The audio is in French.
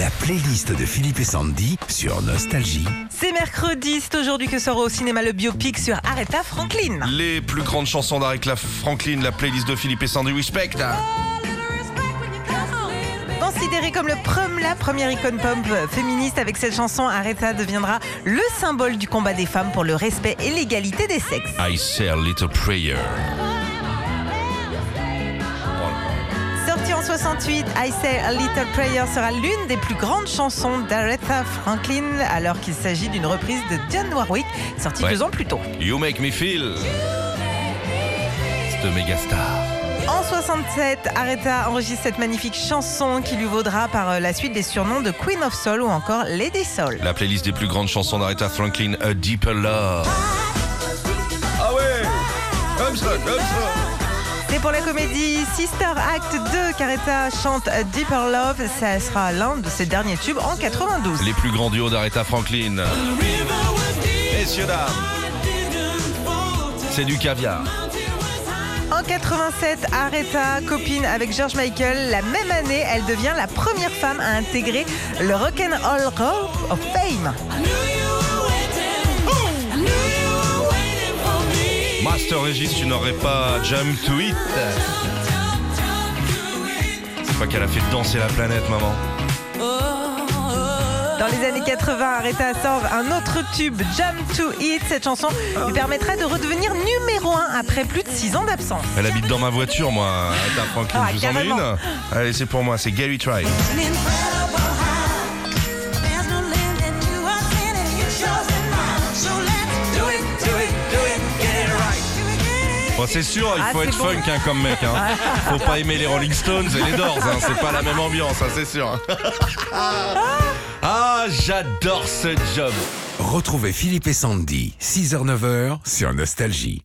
La playlist de Philippe et Sandy sur Nostalgie. C'est mercredi, c'est aujourd'hui que sort au cinéma le biopic sur Aretha Franklin. Les plus grandes chansons d'Aretha Franklin, la playlist de Philippe et Sandy Respect. Considérée comme le prom- la première icône pop féministe avec cette chanson, Aretha deviendra le symbole du combat des femmes pour le respect et l'égalité des sexes. I say a little prayer. Sortie en 68, I Say a Little Prayer sera l'une des plus grandes chansons d'Aretha Franklin alors qu'il s'agit d'une reprise de Dionne Warwick sortie Ouais. deux ans plus tôt. You make me feel. C'est de méga star. En 67, Aretha enregistre cette magnifique chanson qui lui vaudra par euh, la suite des surnoms de Queen of Soul ou encore Lady Soul. La playlist des plus grandes chansons d'Aretha Franklin, A Deeper Love. Ah ouais Comme ça, comme ça C'est pour la comédie Sister Act 2 qu'Aretha chante Deeper Love. Ça sera l'un de ses derniers tubes en 92. Les plus grands duos d'Aretha Franklin. Messieurs, dames. C'est du caviar. En 87, Aretha copine avec George Michael. La même année, elle devient la première femme à intégrer le Rock'n'Roll Hall of Fame. Master Regis, tu n'aurais pas Jump to It C'est pas qu'elle a fait danser la planète, maman. Dans les années 80, Aretha sort un autre tube, Jump to It. Cette chanson lui permettra de redevenir numéro 1 après plus de 6 ans d'absence. Elle habite dans ma voiture, moi, Aretha Franklin. Ah, je vous en mets une Allez, c'est pour moi, c'est Gary Try. Bon, c'est sûr, il Ah, faut être bon. funk hein, comme mec. Hein. Faut pas aimer les Rolling Stones et les Doors. Hein. C'est pas la même ambiance, hein, c'est sûr. ah, j'adore ce job. Retrouvez Philippe et Sandy, 6h-9h sur Nostalgie.